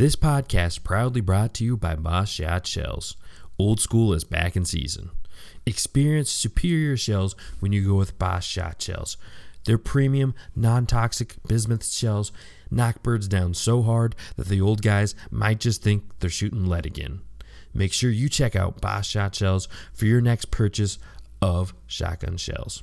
This podcast proudly brought to you by Boss Shot Shells. Old school is back in season. Experience superior shells when you go with Boss Shot Shells. Their premium, non toxic bismuth shells knock birds down so hard that the old guys might just think they're shooting lead again. Make sure you check out Boss Shot Shells for your next purchase of shotgun shells.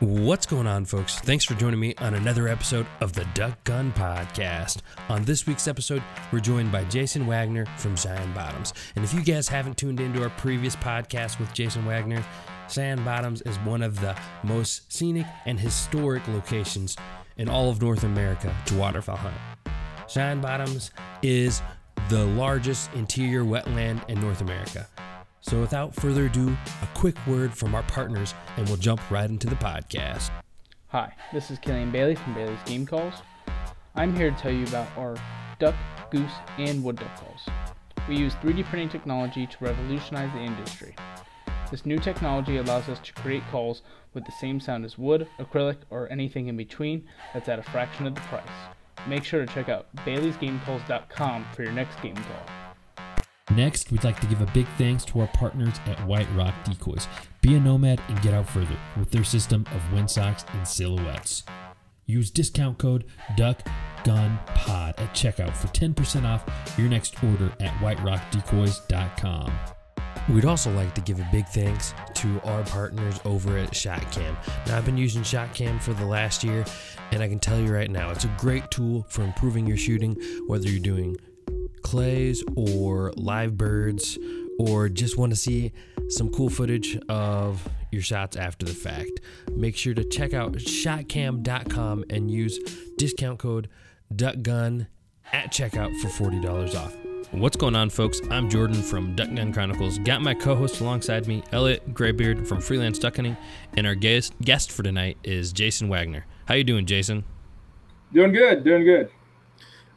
What's going on, folks? Thanks for joining me on another episode of the Duck Gun Podcast. On this week's episode, we're joined by Jason Wagner from Cheyenne Bottoms. And if you guys haven't tuned into our previous podcast with Jason Wagner, Cheyenne Bottoms is one of the most scenic and historic locations in all of North America to waterfowl hunt. Cheyenne Bottoms is the largest interior wetland in North America. So, without further ado, a quick word from our partners, and we'll jump right into the podcast. Hi, this is Killian Bailey from Bailey's Game Calls. I'm here to tell you about our duck, goose, and wood duck calls. We use 3D printing technology to revolutionize the industry. This new technology allows us to create calls with the same sound as wood, acrylic, or anything in between that's at a fraction of the price. Make sure to check out baileysgamecalls.com for your next game call. Next, we'd like to give a big thanks to our partners at White Rock Decoys. Be a nomad and get out further with their system of windsocks and silhouettes. Use discount code DUCKGUNPOD at checkout for 10% off your next order at whiterockdecoys.com. We'd also like to give a big thanks to our partners over at ShotCam. Now, I've been using ShotCam for the last year, and I can tell you right now, it's a great tool for improving your shooting, whether you're doing clays or live birds or just want to see some cool footage of your shots after the fact, make sure to check out shotcam.com and use discount code DuckGun at checkout for $40 off. What's going on, folks? I'm Jordan from Duck Gun Chronicles. Got my co-host alongside me, Elliot Graybeard from Freelance Duck Hunting, and our guest guest for tonight is Jason Wagner. How you doing, Jason? Doing good, doing good.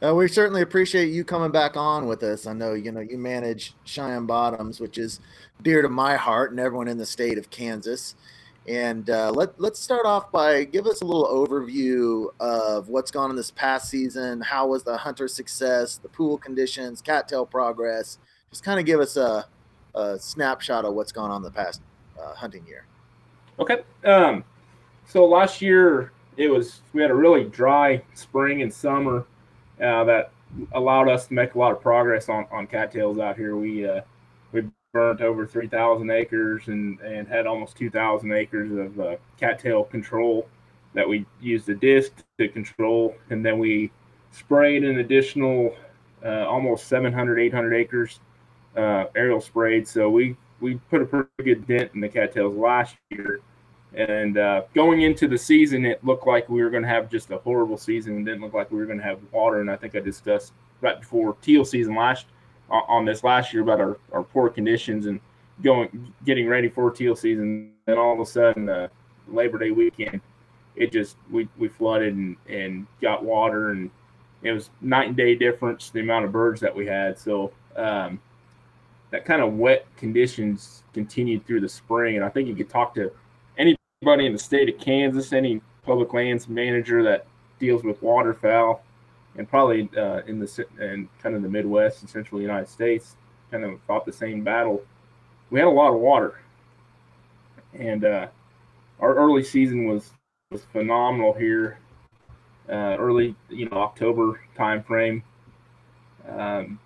Uh, we certainly appreciate you coming back on with us. I know you know you manage Cheyenne Bottoms, which is dear to my heart and everyone in the state of Kansas. And uh, let let's start off by give us a little overview of what's gone on this past season. How was the hunter success, the pool conditions, cattail progress? Just kind of give us a, a, snapshot of what's gone on the past uh, hunting year. Okay. Um, so last year it was we had a really dry spring and summer uh, that allowed us to make a lot of progress on, on cattails out here. We uh, we burnt over 3,000 acres and, and had almost 2,000 acres of uh, cattail control that we used a disc to control, and then we sprayed an additional uh, almost 700, 800 acres uh, aerial sprayed. So we we put a pretty good dent in the cattails last year. And uh, going into the season, it looked like we were going to have just a horrible season. It didn't look like we were going to have water. And I think I discussed right before teal season last on this last year about our, our poor conditions and going getting ready for teal season. And all of a sudden, uh, Labor Day weekend, it just we, we flooded and, and got water and it was night and day difference the amount of birds that we had. So um, that kind of wet conditions continued through the spring. And I think you could talk to anybody in the state of Kansas, any public lands manager that deals with waterfowl, and probably uh, in the and kind of the Midwest and Central United States, kind of fought the same battle. We had a lot of water, and uh, our early season was was phenomenal here. Uh, early, you know, October time frame. Um,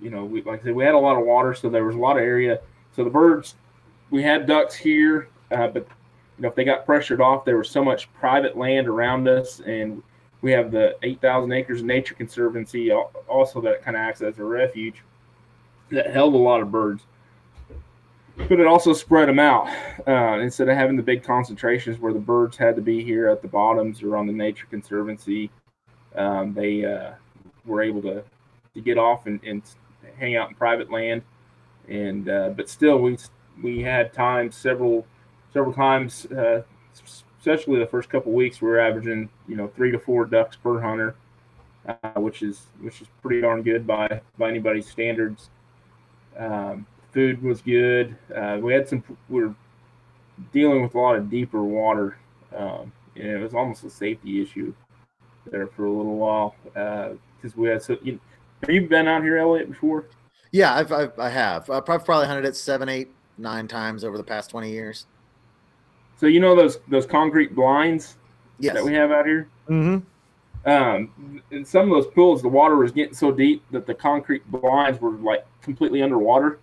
you know, we, like I said, we had a lot of water, so there was a lot of area. So the birds, we had ducks here, uh, but you know, if they got pressured off, there was so much private land around us, and we have the 8,000 acres of nature conservancy also that kind of acts as a refuge that held a lot of birds. But it also spread them out. Uh, instead of having the big concentrations where the birds had to be here at the bottoms or on the nature conservancy, um, they uh, were able to, to get off and, and hang out in private land, and uh, but still we we had times several several times, uh, especially the first couple weeks, we were averaging you know three to four ducks per hunter, uh, which is which is pretty darn good by by anybody's standards. Um, food was good. Uh, we had some we were dealing with a lot of deeper water, um, and it was almost a safety issue there for a little while because we had so. You, have you been out here, Elliot, before? Yeah, I've, I've I have. I've probably hunted it seven, eight, nine times over the past twenty years. So you know those those concrete blinds yes. that we have out here. Mm-hmm. Um, in some of those pools, the water was getting so deep that the concrete blinds were like completely underwater.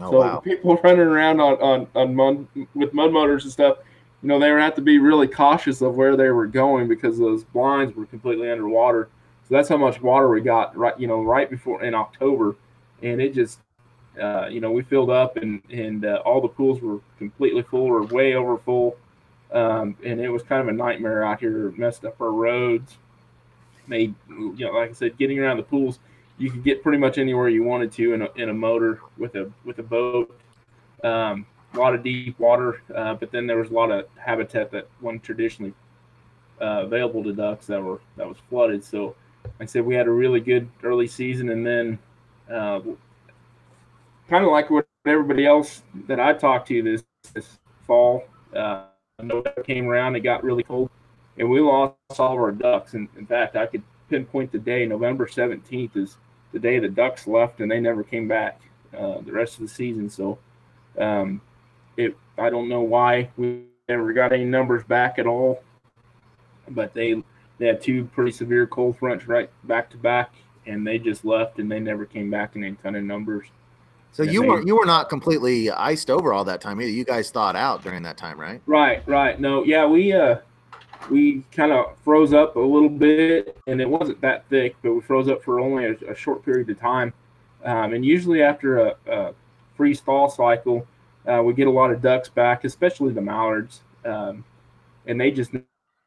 Oh, so wow. people running around on on, on mud, with mud motors and stuff, you know, they would have to be really cautious of where they were going because those blinds were completely underwater. So that's how much water we got right, you know, right before in October, and it just, uh, you know, we filled up and and uh, all the pools were completely full or way over full, um, and it was kind of a nightmare out here. Messed up our roads, made you know, like I said, getting around the pools you could get pretty much anywhere you wanted to in a, in a motor with a with a boat. Um, a lot of deep water, uh, but then there was a lot of habitat that wasn't traditionally uh, available to ducks that were that was flooded. So, like I said, we had a really good early season, and then uh, kind of like what everybody else that I talked to this this fall, uh, came around, it got really cold, and we lost all of our ducks. And in fact, I could pinpoint the day, November seventeenth is the day the Ducks left, and they never came back uh, the rest of the season. So, um, it I don't know why we never got any numbers back at all, but they they had two pretty severe cold fronts right back to back, and they just left, and they never came back in any kind of numbers. So Yeah, you they- were you were not completely iced over all that time either. You guys thawed out during that time, right? Right, right. No, yeah, we uh we kind of froze up a little bit, and it wasn't that thick, but we froze up for only a, a short period of time. Um, and usually after a, a freeze thaw cycle, uh, we get a lot of ducks back, especially the mallards, um, and they just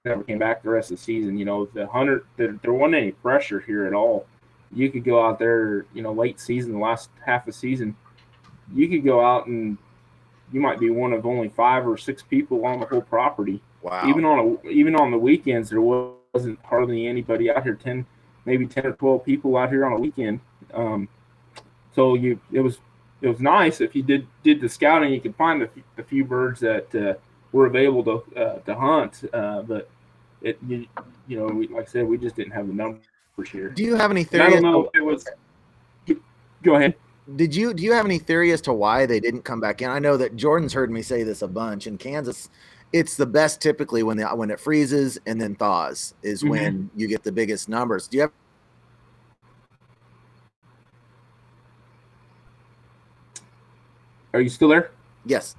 never came back the rest of the season. You know, the hunter there, there wasn't any pressure here at all. You could go out there, you know, late season, the last half of season, you could go out and you might be one of only five or six people on the whole property Wow. even on a even on the weekends there wasn't hardly anybody out here 10 maybe 10 or 12 people out here on a weekend um, so you it was it was nice if you did did the scouting you could find the, the few birds that uh, were available to uh, to hunt uh, but it you, you know we, like i said we just didn't have the numbers here do you have any And theory? i don't know if it was go ahead Did you do you have any theory as to why they didn't come back in? I know that Jordan's heard me say this a bunch. In Kansas, it's the best typically when the when it freezes and then thaws is Mhm. when you get the biggest numbers. Do you have are you still there yes?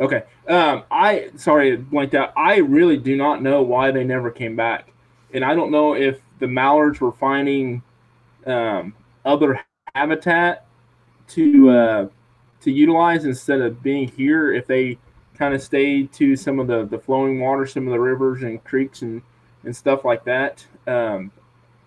Okay. Um, I sorry, blanked out. I really do not know why they never came back, and I don't know if the mallards were finding um, other habitat to uh, to utilize instead of being here. If they kind of stayed to some of the the flowing water, some of the rivers and creeks and and stuff like that. Um,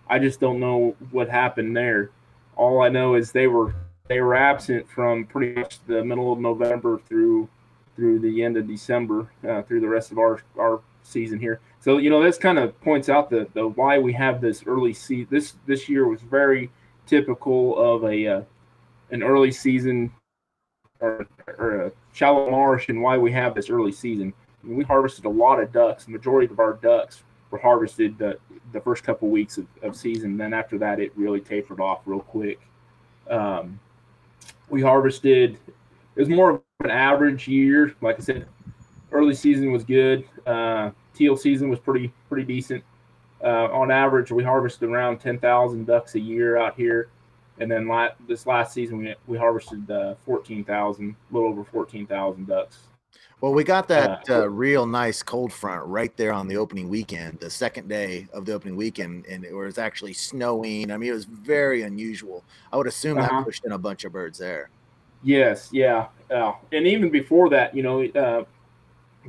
I just don't know what happened there. All I know is they were they were absent from pretty much the middle of November through through the end of December, uh, through the rest of our our season here. So you know this kind of points out the, the why we have this early season. This this year was very typical of a uh, an early season or, or a shallow marsh, and why we have this early season. I mean, we harvested a lot of ducks. The majority of our ducks were harvested the, the first couple weeks of, of season. Then after that, it really tapered off real quick. Um, we harvested. It was more of an average year. Like I said, early season was good. Uh, teal season was pretty pretty decent. Uh, on average, we harvested around ten thousand ducks a year out here, and then la- this last season we we harvested uh, fourteen thousand, a little over fourteen thousand ducks. Well, we got that Uh, uh, real nice cold front right there on the opening weekend, the second day of the opening weekend, and it was actually snowing. I mean, it was very unusual. I would assume Uh-huh. that pushed in a bunch of birds there. Yes, yeah, uh, and even before that, you know, uh,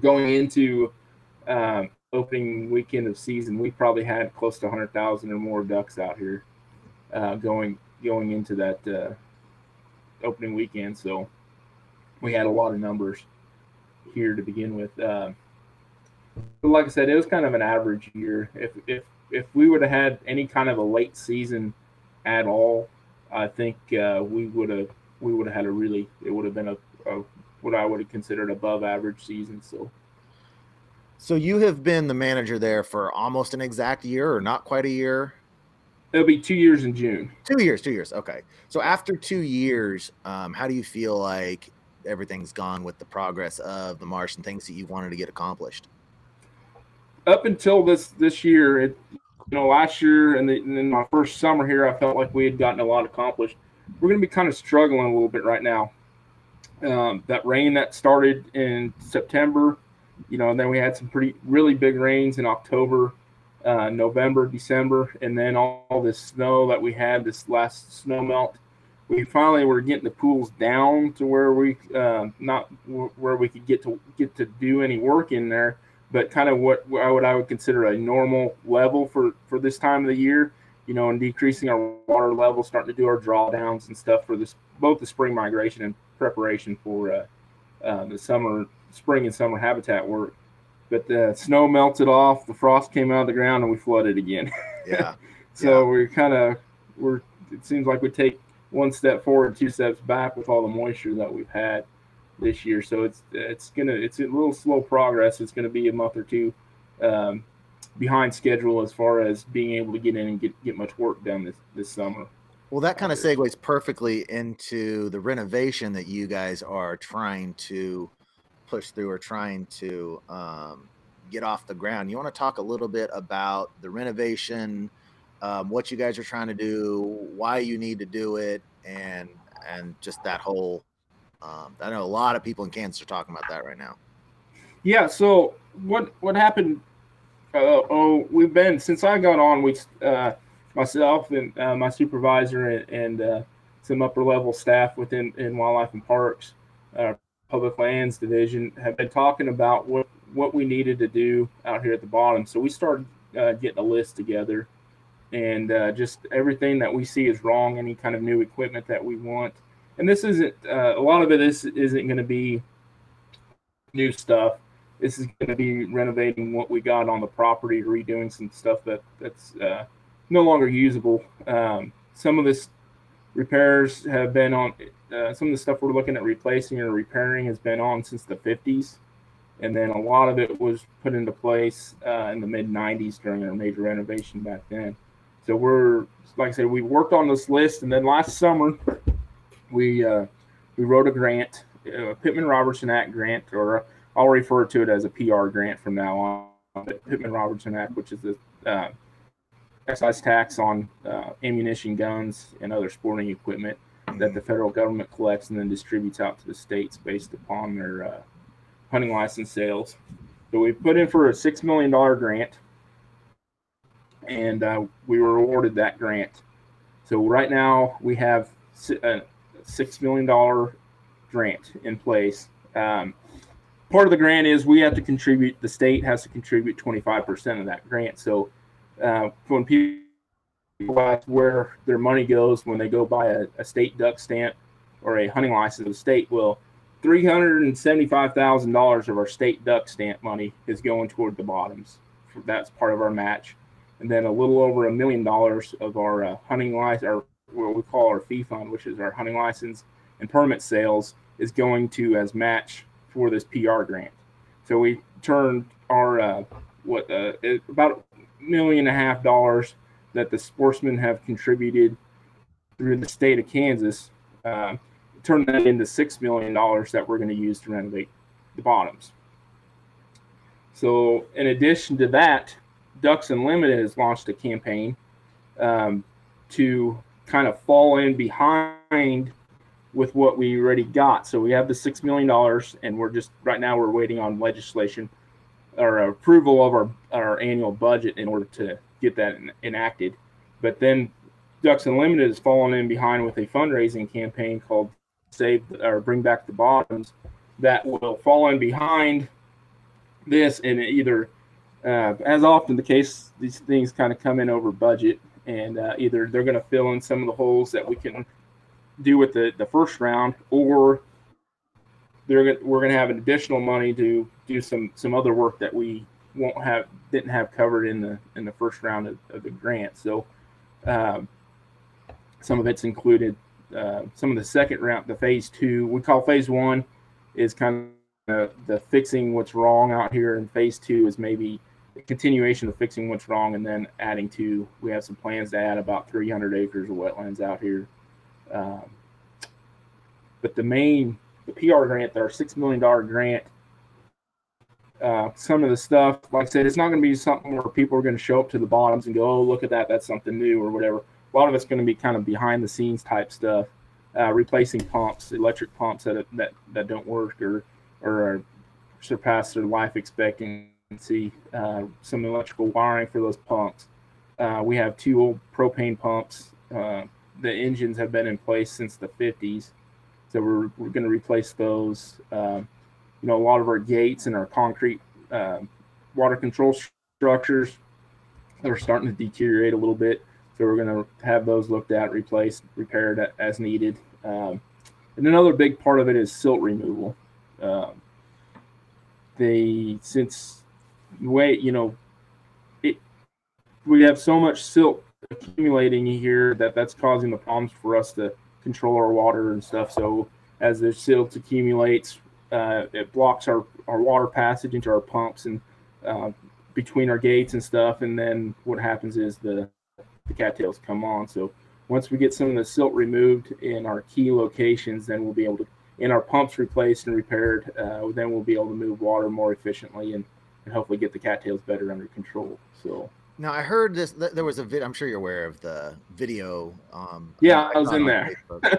going into um, opening weekend of season, we probably had close to hundred thousand or more ducks out here uh, going going into that uh, opening weekend, so we had a lot of numbers here to begin with. Uh, but like I said, it was kind of an average year. If if if we would have had any kind of a late season at all, I think uh, we would have we would have had a really it would have been a, a what I would have considered above average season. So. So you have been the manager there for almost an exact year, or not quite a year. It'll be two years in June. Two years, two years. Okay. So after two years, um, how do you feel like everything's gone with the progress of the marsh and things that you wanted to get accomplished? Up until this this year, it, you know, last year and, the, and then my first summer here, I felt like we had gotten a lot accomplished. We're going to be kind of struggling a little bit right now. Um, that rain that started in September, you know, and then we had some pretty really big rains in October, uh, November, December, and then all, all, this snow that we had this last snow melt. We finally were getting the pools down to where we uh, not where we could get to get to do any work in there, but kind of what I would I would consider a normal level for for this time of the year. You know, and decreasing our water level, starting to do our drawdowns and stuff for this both the spring migration and preparation for uh, uh, the summer, spring and summer habitat work. But the snow melted off, the frost came out of the ground, and we flooded again. Yeah. so Yeah. we're kind of we're. It seems like we take one step forward, two steps back with all the moisture that we've had this year. So it's it's gonna it's a little slow progress. It's gonna be a month or two um, behind schedule as far as being able to get in and get, get much work done this this summer. Well, that kind of segues perfectly into the renovation that you guys are trying to push through or trying to um, get off the ground. You want to talk a little bit about the renovation, um, what you guys are trying to do, why you need to do it, and and just that whole. Um, I know a lot of people in Kansas are talking about that right now. Yeah. So what what happened? Uh, oh, we've been since I got on. We uh, myself and uh, my supervisor and, and uh, some upper level staff within in wildlife and parks, uh, public lands division have been talking about what what we needed to do out here at the bottom. So we started uh, getting a list together, and uh, just everything that we see is wrong. Any kind of new equipment that we want, and this isn't uh, a lot of it. This isn't going to be new stuff this is going to be renovating what we got on the property, redoing some stuff that that's uh, no longer usable. Um, some of this repairs have been on. Uh, some of the stuff we're looking at replacing or repairing has been on since the 50s, and then a lot of it was put into place uh, in the mid 90s during our major renovation back then. So we're like I said, we worked on this list, and then last summer we uh, we wrote a grant, a Pittman Robertson Act grant, or I'll refer to it as a PR grant from now on. Pittman Robertson Act, which is the uh, excise tax on uh, ammunition, guns, and other sporting equipment that the federal government collects and then distributes out to the states based upon their uh, hunting license sales. So we put in for a six million dollar grant, and uh, we were awarded that grant. So right now we have a six million dollar grant in place. Um, part of the grant is we have to contribute. The state has to contribute twenty five percent of that grant. So uh, when people ask where their money goes when they go buy a, a state duck stamp or a hunting license of the state, well, three hundred and seventy-five thousand dollars of our state duck stamp money is going toward the bottoms. That's part of our match, and then a little over a million dollars of our uh, hunting license, or what we call our fee fund, which is our hunting license and permit sales, is going to as match for this PR grant. So we turned our uh, what uh, about million and a half dollars that the sportsmen have contributed through the state of Kansas, uh, turn that into six million dollars that we're going to use to renovate the bottoms. So, in addition to that, Ducks Unlimited has launched a campaign um, to kind of fall in behind with what we already got. So we have the six million dollars, and we're just right now we're waiting on legislation or approval of our our annual budget in order to get that en- enacted. But then Ducks Unlimited is falling in behind with a fundraising campaign called Save or Bring Back the Bottoms that will fall in behind this and either uh, as often the case these things kind of come in over budget and uh, either they're going to fill in some of the holes that we can do with the, the first round, or they're we're going to have additional money to do some some other work that we won't have didn't have covered in the in the first round of, of the grant. So um, some of it's included. Uh, some of the second round, the phase two, we call phase one, is kind of the fixing what's wrong out here, and phase two is maybe continuation of fixing what's wrong, and then adding to. We have some plans to add about 300 acres of wetlands out here. Um, but the main, the PR grant, our six million dollar grant, uh, some of the stuff, like I said, it's not going to be something where people are going to show up to the bottoms and go, "Oh, look at that, that's something new" or whatever. A lot of it's going to be kind of behind the scenes type stuff, uh, replacing pumps, electric pumps that that that don't work or or surpass their life expectancy. Uh, some electrical wiring for those pumps. Uh, we have two old propane pumps. Uh, the engines have been in place since the 50s, so we're we're going to replace those. Um, you know, a lot of our gates and our concrete uh, water control structures are starting to deteriorate a little bit. So we're going to have those looked at, replaced, repaired as needed. Um, and another big part of it is silt removal. Um, they since the way you know it, we have so much silt accumulating here that that's causing the problems for us to control our water and stuff. So as the silt accumulates, uh, it blocks our, our water passage into our pumps and uh, between our gates and stuff. And then what happens is the, the cattails come on. So once we get some of the silt removed in our key locations, then we'll be able to, in our pumps replaced and repaired, uh, then we'll be able to move water more efficiently and, and hopefully get the cattails better under control. So now I heard this. There was a vid. I'm sure you're aware of the video. Um, yeah, I was in there.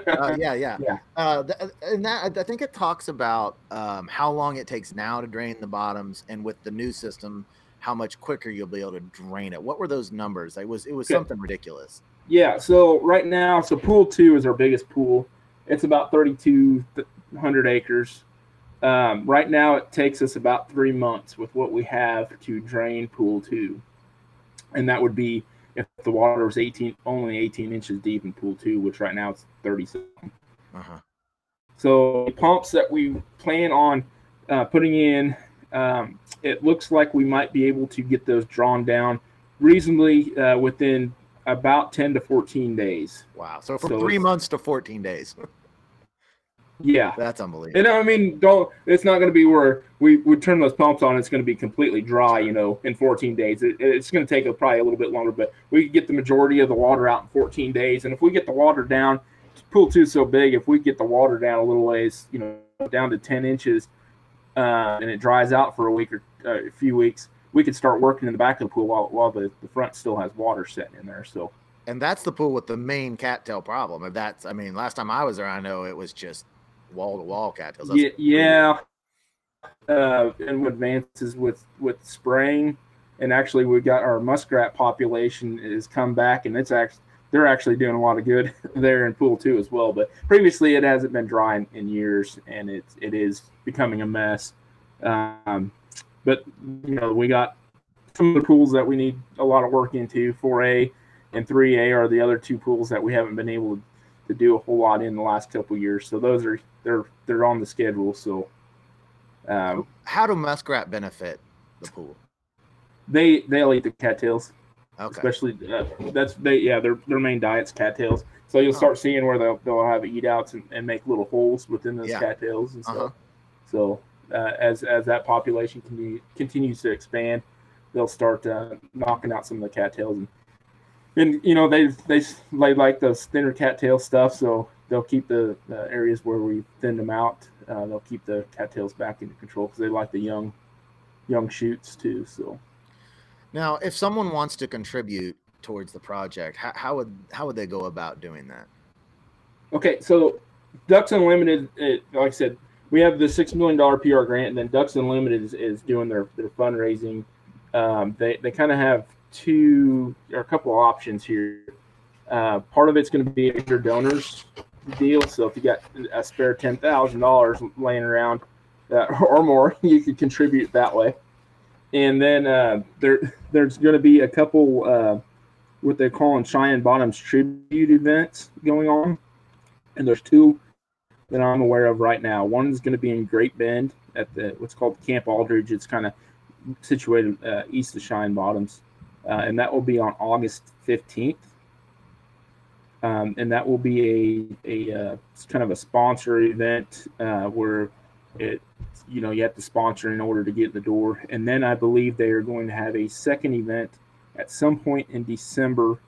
uh, yeah, yeah, yeah. Uh, th- and that I think it talks about um, how long it takes now to drain the bottoms, and with the new system, how much quicker you'll be able to drain it. What were those numbers? It was it was Good. something ridiculous. Yeah. So right now, so pool two is our biggest pool. It's about 3,200 acres. Um, right now, it takes us about three months with what we have to drain pool two and that would be if the water was 18 only 18 inches deep in pool two which right now it's 30 something. Uh-huh. so the pumps that we plan on uh, putting in um, it looks like we might be able to get those drawn down reasonably uh, within about 10 to 14 days. Wow. So from so three months to 14 days Yeah, that's unbelievable. And I mean, don't. It's not going to be where we would turn those pumps on. It's going to be completely dry, you know, in 14 days. It, it's going to take a, probably a little bit longer, but we could get the majority of the water out in 14 days. And if we get the water down, pool two so big. If we get the water down a little ways, you know, down to 10 inches, uh, and it dries out for a week or uh, a few weeks, we could start working in the back of the pool while while the, the front still has water sitting in there. So. And that's the pool with the main cattail problem. If that's, I mean, last time I was there, I know it was just wall to wall cattails. yeah, yeah. Uh, and advances with with spraying, and actually we got our muskrat population has come back, and it's actually they're actually doing a lot of good there in pool two as well. But previously it hasn't been dry in, in years, and it it is becoming a mess. Um, but you know we got some of the pools that we need a lot of work into. 4A and 3A are the other two pools that we haven't been able to to do a whole lot in the last couple years. So those are they're they're on the schedule. So, um, how do muskrat benefit the pool? They they'll eat the cattails. Okay. Especially uh, that's they yeah their their main diet's cattails. So you'll start oh. seeing where they'll they'll have eat outs and, and make little holes within those yeah. cattails and stuff. Uh-huh. So uh, as as that population continue, continues to expand, they'll start uh, knocking out some of the cattails and and you know they they they like those thinner cattail stuff, so they'll keep the, the areas where we thin them out. Uh, they'll keep the cattails back into control because they like the young young shoots too. So now, if someone wants to contribute towards the project, how, how would how would they go about doing that? Okay, so Ducks Unlimited, it, like I said, we have the six million dollar PR grant, and then Ducks Unlimited is, is doing their their fundraising. Um, they they kind of have two or a couple of options here. Uh, part of it's going to be your donors deal. So if you got a spare ten thousand dollars laying around uh, or more, you could contribute that way. And then uh, there there's going to be a couple uh, what they're calling Cheyenne Bottoms tribute events going on. and there's two that I'm aware of right now. One is going to be in Great Bend at the what's called Camp Aldrich. It's kind of situated uh, east of Cheyenne Bottoms, uh, and that will be on August 15th. Um, and that will be a, a uh, kind of a sponsor event uh, where it you know you have to sponsor in order to get in the door. And then I believe they are going to have a second event at some point in December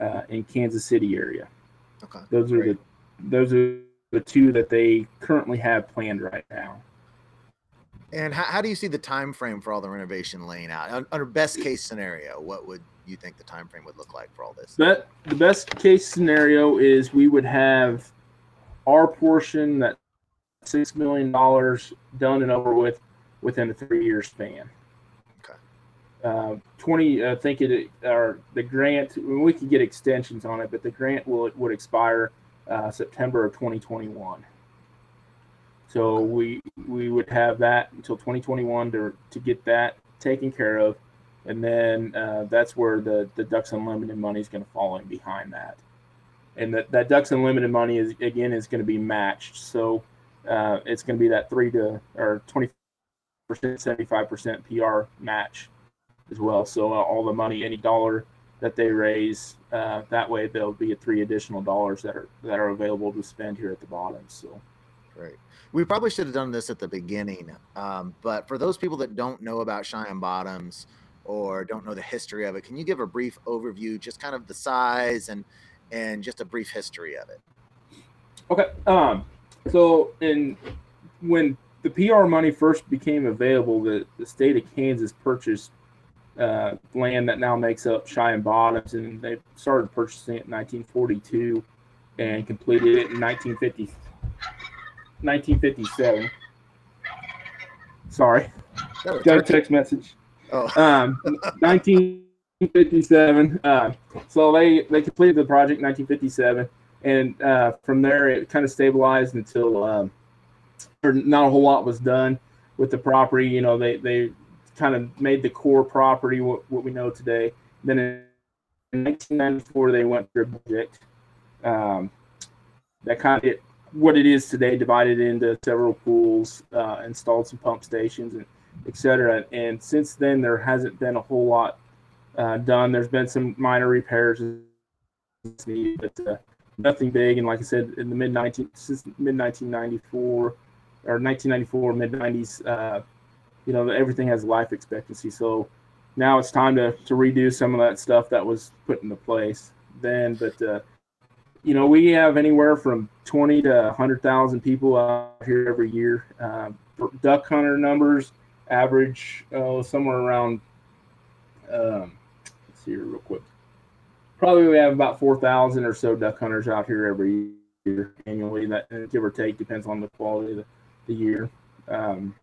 uh, in Kansas City area. Okay. Those are great. the those are the two that they currently have planned right now. And how, how do you see the time frame for all the renovation laying out? Under best case scenario, what would you think the time frame would look like for all this? But the best case scenario is we would have our portion that six million dollars done and over with within a three year span. Okay. Uh, Twenty, I think it or the grant. We could get extensions on it, but the grant will would expire uh, September of 2021. So we we would have that until 2021 to to get that taken care of, and then uh, that's where the the Ducks Unlimited money is going to fall in behind that, and that that Ducks Unlimited money is again is going to be matched. So uh, it's going to be that three to or 20 percent, 75 percent PR match as well. So uh, all the money, any dollar that they raise, uh, that way there'll be three additional dollars that are that are available to spend here at the bottom. So. Great. We probably should have done this at the beginning, um, but for those people that don't know about Cheyenne Bottoms or don't know the history of it, can you give a brief overview, just kind of the size and and just a brief history of it? Okay. Um, so in when the PR money first became available, the, the state of Kansas purchased uh, land that now makes up Cheyenne Bottoms, and they started purchasing it in 1942 and completed it in 1950, 1957. Sorry, That got a text message. Oh, Um, 1957. Uh, so they they completed the project in 1957, and uh, from there it kind of stabilized until um, not a whole lot was done with the property. You know, they they kind of made the core property what, what we know today. Then in 1994 they went through a project um, that kind of it, what it is today, divided into several pools, uh, installed some pump stations and et cetera. And since then, there hasn't been a whole lot uh, done. There's been some minor repairs, but uh, nothing big. And like I said, in the mid 19 since mid 1994 or 1994 mid 90s, uh, you know everything has life expectancy. So now it's time to to redo some of that stuff that was put into place then. But uh, you know we have anywhere from 20 to 100,000 people out here every year. Uh, duck hunter numbers average oh, somewhere around um, let's see here real quick. Probably we have about 4000 or so duck hunters out here every year annually. That give or take depends on the quality of the, the year. Um,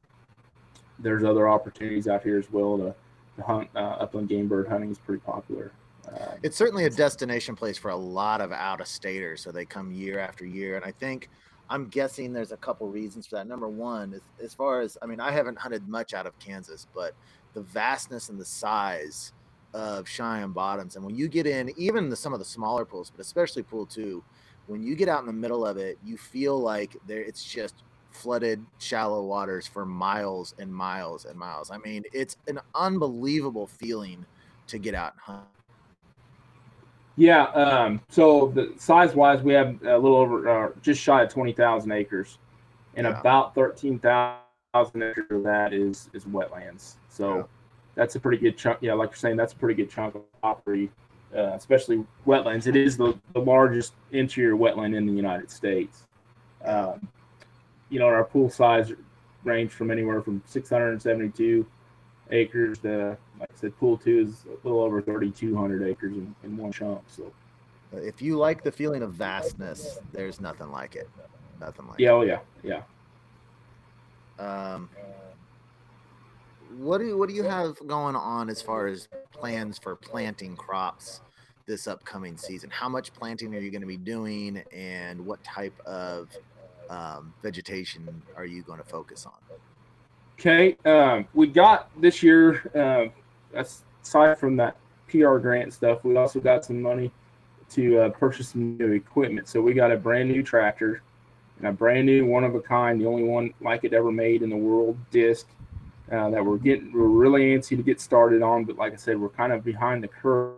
there's other opportunities out here as well to, to hunt uh, upland game bird hunting is pretty popular it's certainly a destination place for a lot of out of staters. So they come year after year. And I think I'm guessing there's a couple reasons for that. Number one, as, as far as I mean, I haven't hunted much out of Kansas, but the vastness and the size of Cheyenne Bottoms. And when you get in, even the, some of the smaller pools, but especially pool two, when you get out in the middle of it, you feel like there it's just flooded shallow waters for miles and miles and miles. I mean, it's an unbelievable feeling to get out and hunt. Yeah. Um, so the size wise, we have a little over, uh, just shy of twenty thousand acres, and Yeah. about thirteen thousand acres of that is is wetlands. So Yeah. that's a pretty good chunk. Yeah, like you're saying, that's a pretty good chunk of property, uh, especially wetlands. It is the, the largest interior wetland in the United States. Um, you know, our pool size range from anywhere from six hundred and seventy-two acres to, like I said, pool two is a little over thirty-two hundred acres in, in one chunk. So. If you like the feeling of vastness, there's nothing like it. Nothing like Yeah, oh yeah, yeah. Um, what do you, what do you have going on as far as plans for planting crops this upcoming season? How much planting are you going to be doing, and what type of um, vegetation are you going to focus on? Okay, um, we got this year. Uh, aside from that PR grant stuff, we also got some money to uh, purchase some new equipment. So we got a brand new tractor and a brand new one of a kind, the only one like it ever made in the world disc uh, that we're getting we're really antsy to get started on. But like I said, we're kind of behind the curve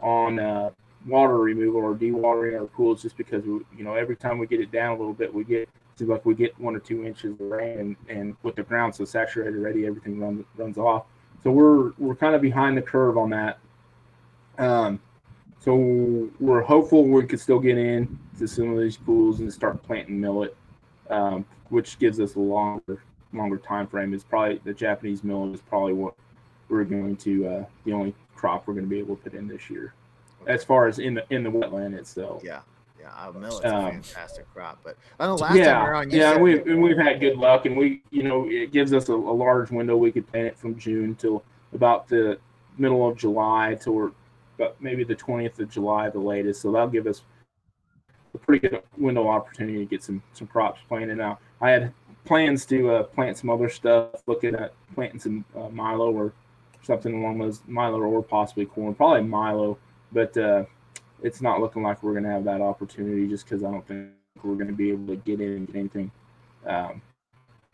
on uh, water removal or dewatering our pools just because we, you know every time we get it down a little bit, we get like we get one or two inches of rain, and, and with the ground so saturated already, everything runs off. So we're we're kind of behind the curve on that. Um, so we're hopeful we could still get in to some of these pools and start planting millet, um, which gives us a longer longer time frame. Is probably the Japanese millet is probably what we're going to uh, the only crop we're going to be able to put in this year, as far as in the in the wetland itself. Yeah. Yeah, millet's a Um, fantastic crop, but I know last time yeah, were on, you yeah, said- we've and we've had good luck, and we, you know, it gives us a, a large window. We could plant it from June till about the middle of July, till about maybe the twentieth of July, the latest. So that'll give us a pretty good window opportunity to get some some crops planted. Now, I had plans to uh, plant some other stuff, looking at planting some uh, Milo or something along those Milo or possibly corn, probably Milo, but. Uh, it's not looking like we're going to have that opportunity just because I don't think we're going to be able to get in and get anything um,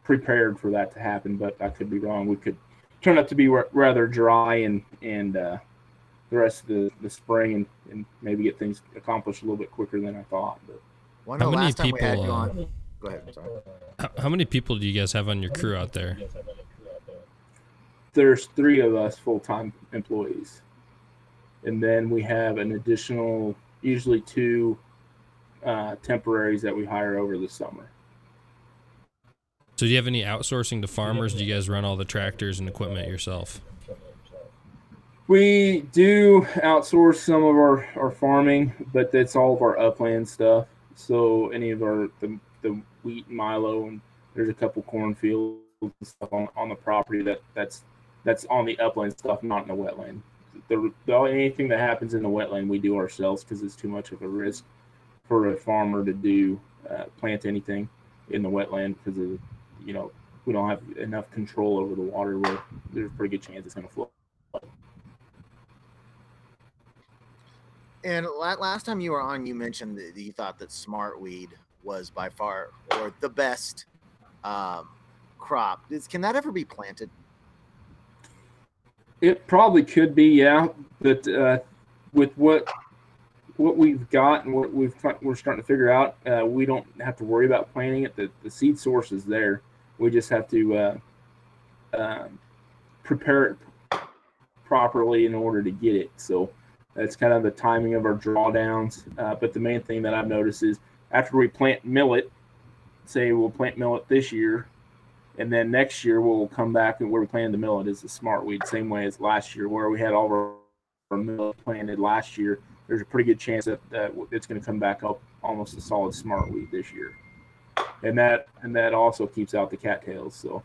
prepared for that to happen. But I could be wrong. We could turn out to be ra- rather dry and and uh, the rest of the, the spring and, and maybe get things accomplished a little bit quicker than I thought. But Well, I How many last time we had people, you uh, on. Go ahead. Sorry. How, how many people do you guys have on your crew out there? there's three of us full time employees, and then we have an additional, usually two uh, temporaries that we hire over the summer. So do you have any outsourcing to farmers? Do you guys run all the tractors and equipment yourself? We do outsource some of our, our farming, but that's all of our upland stuff. So any of our the, the wheat and milo and there's a couple cornfields and stuff on, on the property that that's that's on the upland stuff, not in the wetland. The, the anything that happens in the wetland we do ourselves because it's too much of a risk for a farmer to do uh, plant anything in the wetland because you know we don't have enough control over the water where there's a pretty good chance it's going to flow. And last time you were on, you mentioned that you thought that smartweed was by far or the best um, crop. Is, can that ever be planted? It probably could be, yeah. But uh, with what what we've got and what we've we're starting to figure out, uh, we don't have to worry about planting it. The, the seed source is there. We just have to uh, um, prepare it properly in order to get it. So that's kind of the timing of our drawdowns. Uh, but the main thing that I've noticed is after we plant millet, say we'll plant millet this year, and then next year we'll come back and where we planted the millet is the smart weed, same way as last year, where we had all of our, millet planted last year. There's a pretty good chance that, that it's going to come back up almost a solid smart weed this year, and that and that also keeps out the cattails. So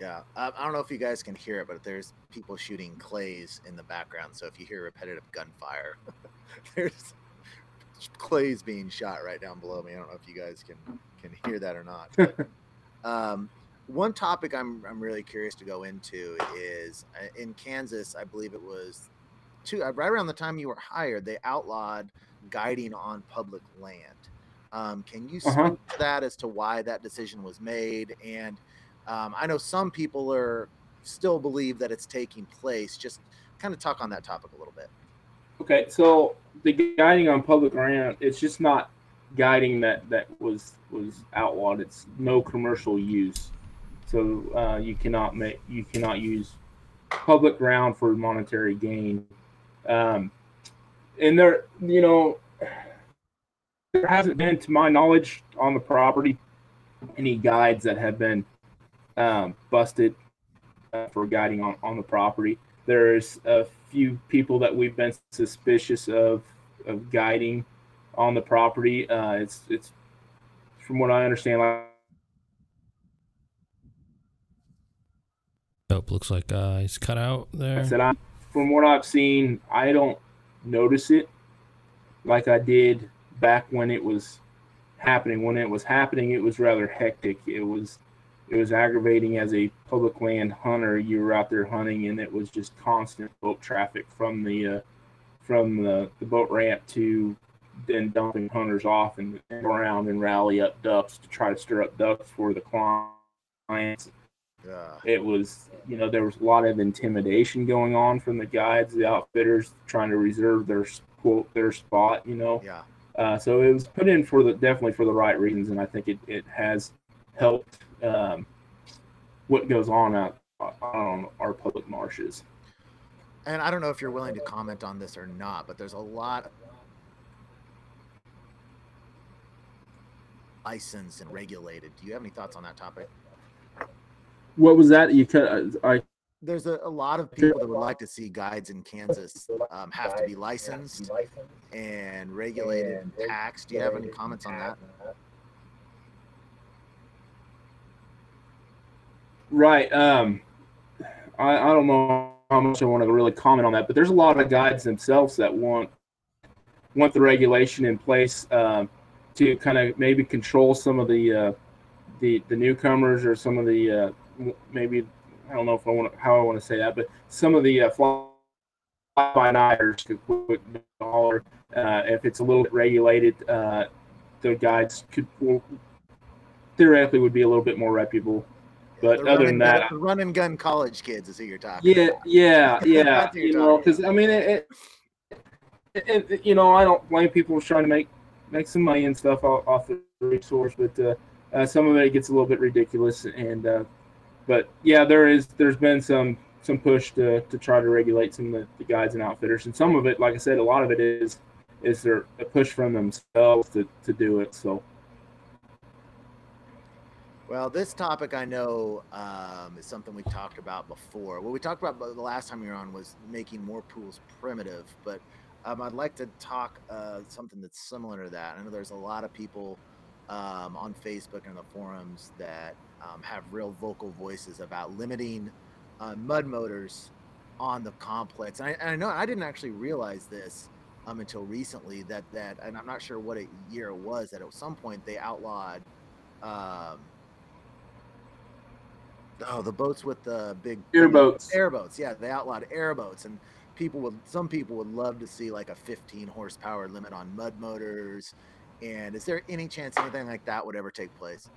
Yeah, I, I don't know if you guys can hear it, but there's people shooting clays in the background. So if you hear repetitive gunfire, there's clays being shot right down below me. I don't know if you guys can can hear that or not. But, um, one topic I'm I'm really curious to go into is uh, in Kansas. I believe it was two uh, right around the time you were hired. They outlawed guiding on public land. Um, can you speak Uh-huh. to that as to why that decision was made and um, I know some people are still believe that it's taking place. Just kind of talk on that topic a little bit. Okay, so the guiding on public land, it's just not guiding that that was was outlawed. It's no commercial use. So uh, you cannot make you cannot use public ground for monetary gain. Um, and there, you know, there hasn't been, to my knowledge, on the property, any guides that have been um, busted uh, for guiding on, on the property. There's a few people that we've been suspicious of of guiding on the property. Uh, it's it's from what I understand, like Nope, looks like uh, he's cut out I there. said, I from what I've seen, I don't notice it like I did back when it was happening. When it was happening, it was rather hectic. It was it was aggravating as a public land hunter. You were out there hunting, and it was just constant boat traffic from the uh, from the, the boat ramp to then dumping hunters off and, and around and rally up ducks to try to stir up ducks for the clients. Yeah. It was, you know, there was a lot of intimidation going on from the guides, the outfitters trying to reserve their quote their spot, you know. Yeah. Uh, so it was put in for the definitely for the right reasons, and I think it, it has helped um, what goes on out on our public marshes. And I don't know if you're willing to comment on this or not, but there's a lot licensed and regulated. Do you have any thoughts on that topic? What was that? You cut? I There's a, a lot of people that would like to see guides in Kansas um, have to be licensed and regulated and taxed. Do you have any comments on that? Right. Um, I I don't know how much I want to really comment on that, but there's a lot of guides themselves that want want the regulation in place um, to kind of maybe control some of the uh, the the newcomers or some of the uh, maybe I don't know if I want how I want to say that, but some of the uh, fly by nighters could put dollar uh, if it's a little bit regulated. Uh, the guides could well, theoretically would be a little bit more reputable. But The other than that, gun- the run and gun college kids is who you're talking. yeah, about. yeah, yeah. You're know, because I mean, it, it, it, you know, I don't blame people trying to make make some money and stuff off, off the resource, but uh, uh, some of it gets a little bit ridiculous. And uh, but yeah, there is there's been some some push to to try to regulate some of the, the guides and outfitters, and some of it, like I said, a lot of it is is there a push from themselves to to do it. So Well, this topic I know um, is something we talked about before. What we talked about the last time you were on was making more pools primitive, but um, I'd like to talk uh, something that's similar to that. I know there's a lot of people um, on Facebook and the forums that um, have real vocal voices about limiting uh, mud motors on the complex. And I, and I know I didn't actually realize this um, until recently that that, and I'm not sure what a year it was that at some point they outlawed. Um, Oh, the boats with the big Airboats. Airboats, yeah, they outlawed airboats, and people would. Some people would love to see like a 15 horsepower limit on mud motors. And is there any chance anything like that would ever take place?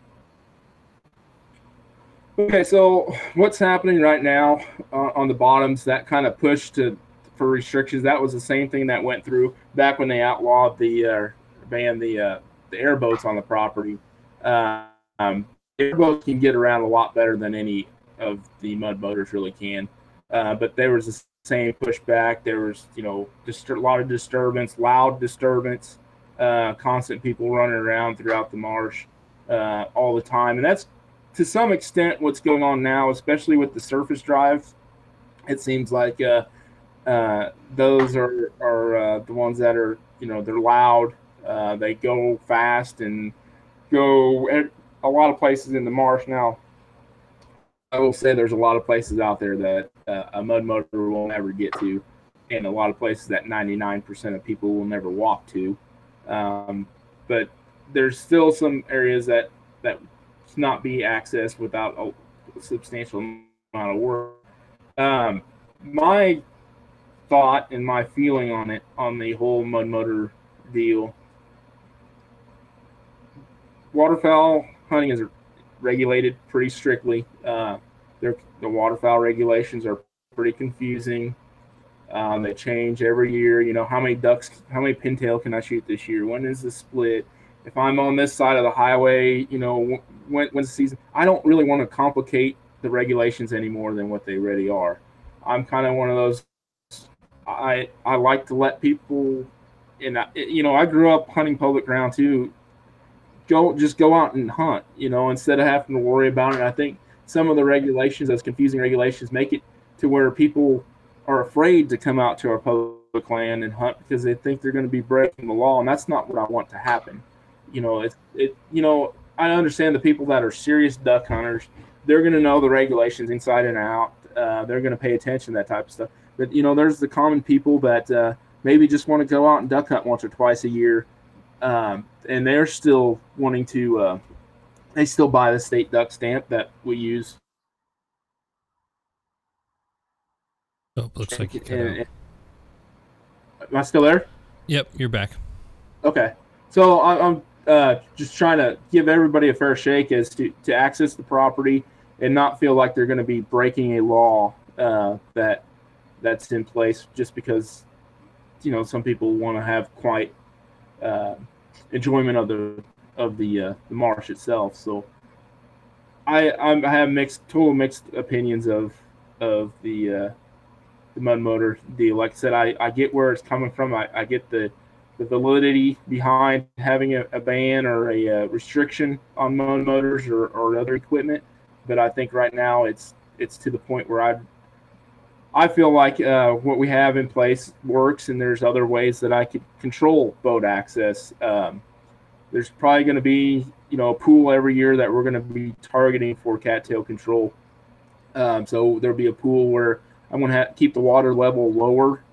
Okay, so what's happening right now uh, on the bottoms? That kind of push to for restrictions. That was the same thing that went through back when they outlawed the uh, banned the uh, the airboats on the property. Um, airboats can get around a lot better than any of the mud motors really can. Uh, but there was the same pushback. There was you know just a lot of disturbance, loud disturbance, uh, constant people running around throughout the marsh uh, all the time, and that's to some extent what's going on now, especially with the surface drive. It seems like uh, uh, those are are uh, the ones that are you know they're loud, they go fast and go a lot of places in the marsh now. I will say there's a lot of places out there that uh, a mud motor will never get to, and a lot of places that 99% of people will never walk to. Um, but there's still some areas that that not be accessed without a substantial amount of work. Um, my thought and my feeling on it on the whole mud motor deal. Waterfowl hunting is regulated pretty strictly. Uh, the waterfowl regulations are pretty confusing. Um, they change every year. You know, how many ducks, how many pintail can I shoot this year? When is the split? If I'm on this side of the highway, you know, when, when's the season? I don't really want to complicate the regulations any more than what they already are. I'm kind of one of those. I I like to let people, and I, you know, I grew up hunting public ground too. Go just go out and hunt, you know, instead of having to worry about it. I think some of the regulations, those confusing regulations, make it to where people are afraid to come out to our public land and hunt because they think they're going to be breaking the law, and that's not what I want to happen. You know, it's it. You know, I understand the people that are serious duck hunters; they're going to know the regulations inside and out. Uh, they're going to pay attention to that type of stuff. But you know, there's the common people that uh, maybe just want to go out and duck hunt once or twice a year, um, and they're still wanting to. Uh, they still buy the state duck stamp that we use Oh, looks like you cut and- and- Am I still there? Yep, you're back. Okay. So I, I'm uh, just trying to give everybody a fair shake as to, to access the property and not feel like they're going to be breaking a law uh, that that's in place just because you know some people want to have quite uh, enjoyment of the of the uh, the marsh itself. So I I'm, I have mixed total mixed opinions of of the uh, the mud motor deal. Like I said, I, I get where it's coming from. I, I get the the validity behind having a, a ban or a, uh restriction on mud motors or, or other equipment. But I think right now it's it's to the point where I I feel like uh, what we have in place works, and there's other ways that I could control boat access. Um, there's probably going to be you know a pool every year that we're going to be targeting for cattail control. Um, so there'll be a pool where I'm going to have, keep the water level lower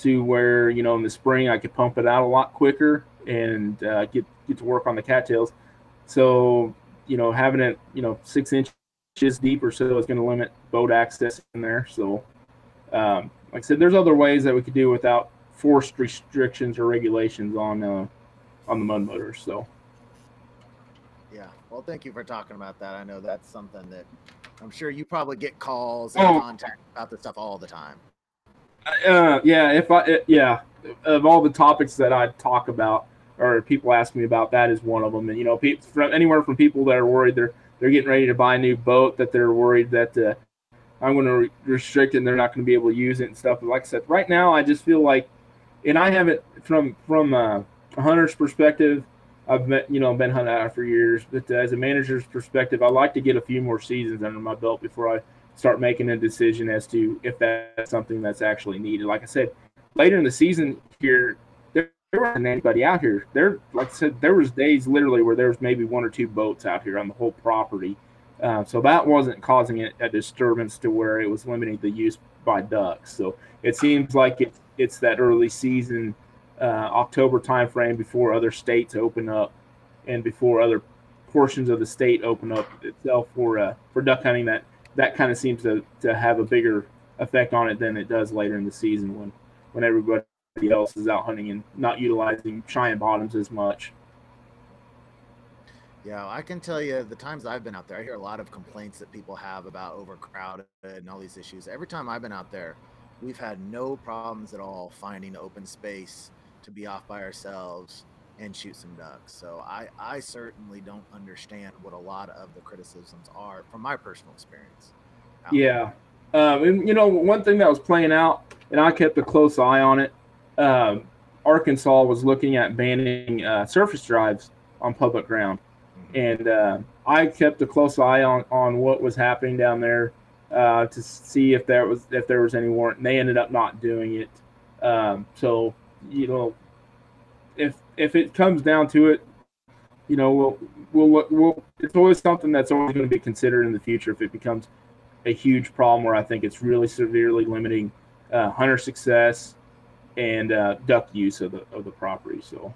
to where you know in the spring I could pump it out a lot quicker and uh, get get to work on the cattails. So you know having it you know six inches deep or so is going to limit boat access in there. So um, like I said, there's other ways that we could do without forced restrictions or regulations on uh, on the mud motors. So Yeah. Well, thank you for talking about that. I know that's something that I'm sure you probably get calls Oh. and contact about this stuff all the time. uh, yeah, if I uh, yeah, of all the topics that I talk about or people ask me about, that is one of them. And you know, people from anywhere from people that are worried they're they're getting ready to buy a new boat that they're worried that uh, I'm going to re- restrict it and they're not going to be able to use it and stuff. But like I said, right now I just feel like, and I haven't from from uh, a hunter's perspective. I've been, you know, been hunting out for years, but as a manager's perspective, I like to get a few more seasons under my belt before I start making a decision as to if that's something that's actually needed. Like I said, later in the season here, there, there wasn't anybody out here. There, like I said, there was days literally where there was maybe one or two boats out here on the whole property. Uh, so that wasn't causing it a disturbance to where it was limiting the use by ducks. So it seems like it's it's that early season, uh, October timeframe before other states open up, and before other portions of the state open up itself for uh, for duck hunting. That that kind of seems to, to have a bigger effect on it than it does later in the season when when everybody else is out hunting and not utilizing Cheyenne bottoms as much. Yeah, I can tell you the times I've been out there, I hear a lot of complaints that people have about overcrowded and all these issues. Every time I've been out there, we've had no problems at all finding open space to be off by ourselves and shoot some ducks. So I, I certainly don't understand what a lot of the criticisms are from my personal experience. Yeah. Um, and, you know, one thing that was playing out, and I kept a close eye on it, um, Arkansas was looking at banning uh, surface drives on public ground. And uh, I kept a close eye on, on what was happening down there uh, to see if there was if there was any warrant. And they ended up not doing it. Um, so, you know, if if it comes down to it, you know, we'll we'll. We'll, it's always something that's always going to be considered in the future if it becomes a huge problem where I think it's really severely limiting uh, hunter success and uh, duck use of the of the property. So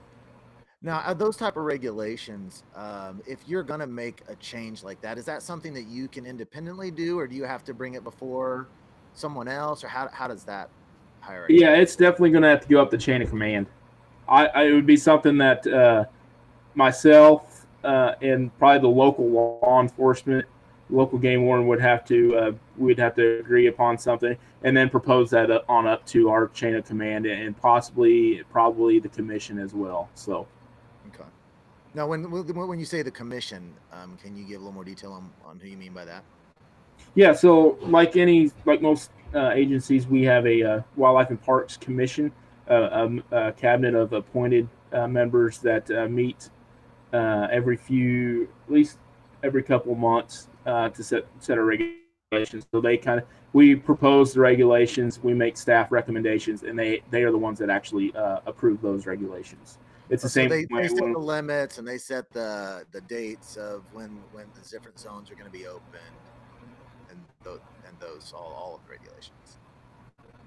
Now, are those type of regulations, um, if you're going to make a change like that, is that something that you can independently do, or do you have to bring it before someone else, or how, how does that hierarchy? yeah, it's definitely going to have to go up the chain of command. I, I it would be something that uh, myself uh, and probably the local law enforcement, local game warden would have to uh, we'd have to agree upon something and then propose that on up to our chain of command and possibly probably the commission as well. So. Now, when when you say the commission, um, can you give a little more detail on, on who you mean by that? Yeah, so like any, like most uh, agencies, we have a uh, Wildlife and Parks Commission, uh, um, a cabinet of appointed uh, members that uh, meet uh, every few, at least every couple months uh, to set set our regulations. So they kind of we propose the regulations, we make staff recommendations, and they they are the ones that actually uh, approve those regulations. It's the So same they, they set when- the limits and they set the the dates of when when the different zones are going to be open, and those and those all all of the regulations.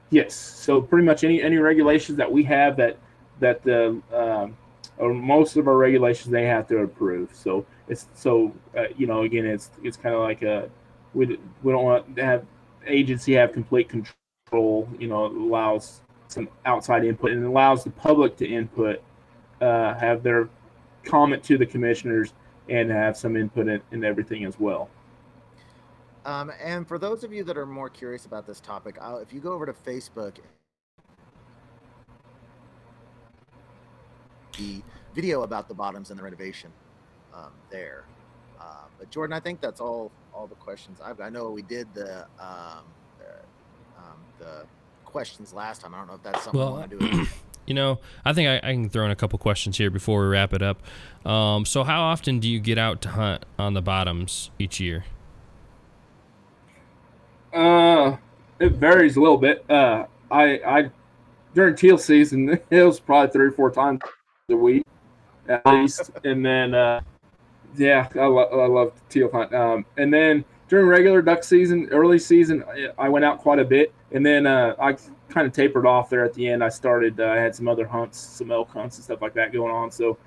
Yes. So pretty much any any regulations that we have that that the um, or most of our regulations they have to approve. So it's so uh, you know again it's it's kind of like a we we don't want to have agency have complete control. You know it allows some outside input and allows the public to input, uh, have their comment to the commissioners, and have some input in, in everything as well. Um, and for those of you that are more curious about this topic, I'll, if you go over to Facebook, the video about the bottoms and the renovation um, there. Uh, but Jordan, I think that's all all the questions I've got. I know we did the um, the, um, the questions last time. I don't know if that's something Well, we want to do. You know, I think I, I can throw in a couple questions here before we wrap it up. Um, so, how often do you get out to hunt on the bottoms each year? Uh, it varies a little bit. Uh, I I during teal season it was probably three or four times a week at least, and then uh, yeah, I, lo- I love teal hunt. Um, and then during regular duck season, early season, I- I went out quite a bit, and then uh, I kind of tapered off there at the end. I started, uh, I had some other hunts, some elk hunts and stuff like that going on, so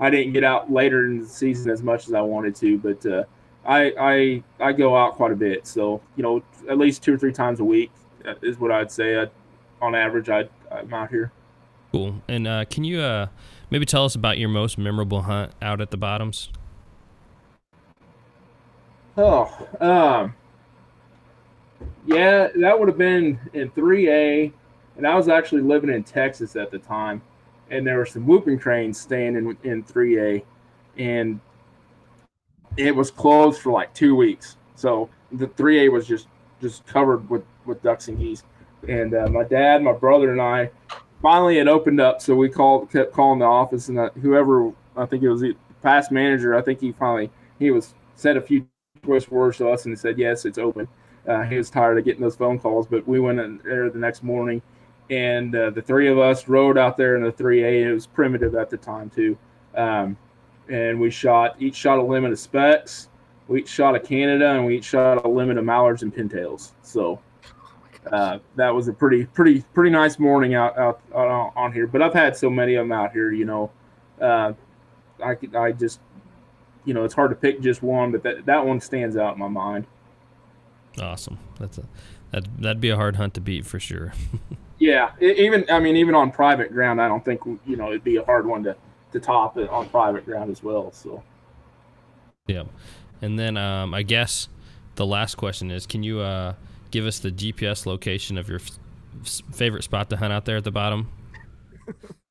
I didn't get out later in the season as much as I wanted to, but. Uh, I, I I go out quite a bit, so you know at least two or three times a week uh, is what I'd say. I, on average, I I'm out here. Cool. And uh, can you uh, maybe tell us about your most memorable hunt out at the bottoms? Oh, um, yeah, that would have been in 3A, and I was actually living in Texas at the time, and there were some whooping cranes staying in in 3A, and it was closed for like two weeks. So the 3A was just just covered with with ducks and geese, and uh, my dad, my brother, and I finally it opened up. So we called, kept calling the office, and uh, whoever I think it was the past manager, I think he finally he was said a few choice words to us and said yes, it's open. Uh, he was tired of getting those phone calls, but we went in there the next morning, and uh, the three of us rode out there in the 3A. It was primitive at the time too, um, and we shot each shot a limit of specks. We each shot a Canada, and we each shot a limit of mallards and pintails. So uh, that was a pretty, pretty, pretty nice morning out, out, out on here. But I've had so many of them out here, you know. Uh, I I just, you know, it's hard to pick just one, but that that one stands out in my mind. Awesome. That's a that that'd be a hard hunt to beat for sure. Yeah, even I mean, even on private ground, I don't think you know it'd be a hard one to to top it on private ground as well. So yeah. And then um, I guess the last question is, can you uh, give us the GPS location of your f- f- favorite spot to hunt out there at the bottom?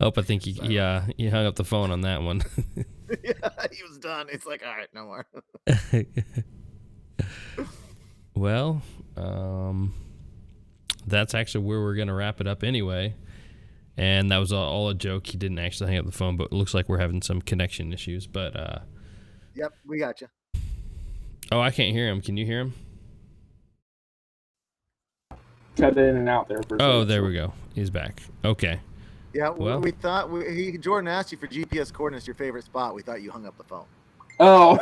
Oh, I think he, he, uh, he hung up the phone on that one. yeah, he was done. It's like, all right, no more. well, um, that's actually where we're gonna wrap it up anyway. And that was all, all a joke. He didn't actually hang up the phone, but it looks like we're having some connection issues. But uh, Yep, we got you. oh, I can't hear him. Can you hear him? cut in and out there for. Oh, there we go. He's back. Okay. Yeah, we- Well- we thought we, he, Jordan asked you for GPS coordinates, your favorite spot. We thought you hung up the phone. Oh,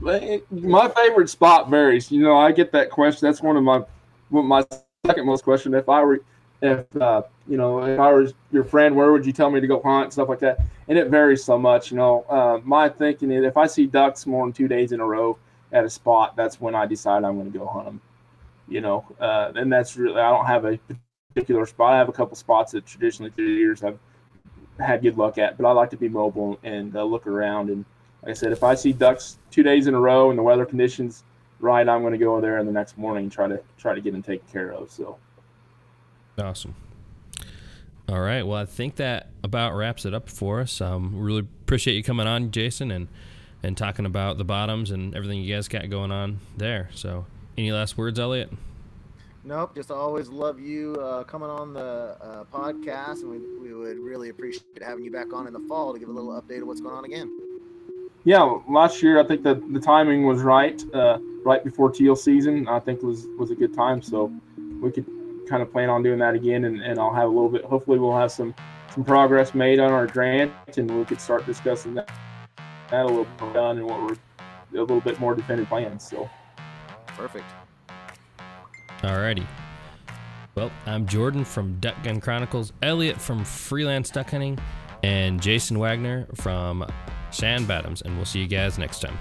my favorite spot varies. You know, I get that question. That's one of my my second most question. If I were, if uh, you know, if I was your friend, where would you tell me to go hunt? Stuff like that, and it varies so much. You know, uh, my thinking is if I see ducks more than two days in a row at a spot, that's when I decide I'm going to go hunt them. You know, uh, and that's really I don't have a particular spot. I have a couple spots that traditionally through the years I've had good luck at, but I like to be mobile and uh, look around. And like I said, if I see ducks two days in a row and the weather conditions right, I'm going to go there in the next morning and try to try to get them taken care of. So Awesome. All right. Well, I think that about wraps it up for us. Um, really appreciate you coming on, Jason, and and talking about the bottoms and everything you guys got going on there. So, any last words, Elliot? Nope, just always love you uh, coming on the uh, podcast, and we, we would really appreciate having you back on in the fall to give a little update of what's going on again. yeah, last year I think the the timing was right, uh, right before teal season. I think was was a good time. So we could kind of plan on doing that again, and, and I'll have a little bit. Hopefully, we'll have some some progress made on our grant, and we could start discussing that, that a little bit more done and what we're a little bit more definitive plans. So. Perfect. Alrighty. Well, I'm Jordan from Duck Gun Chronicles, Elliot from Freelance Duck Hunting, and Jason Wagner from Cheyenne Bottoms, and we'll see you guys next time.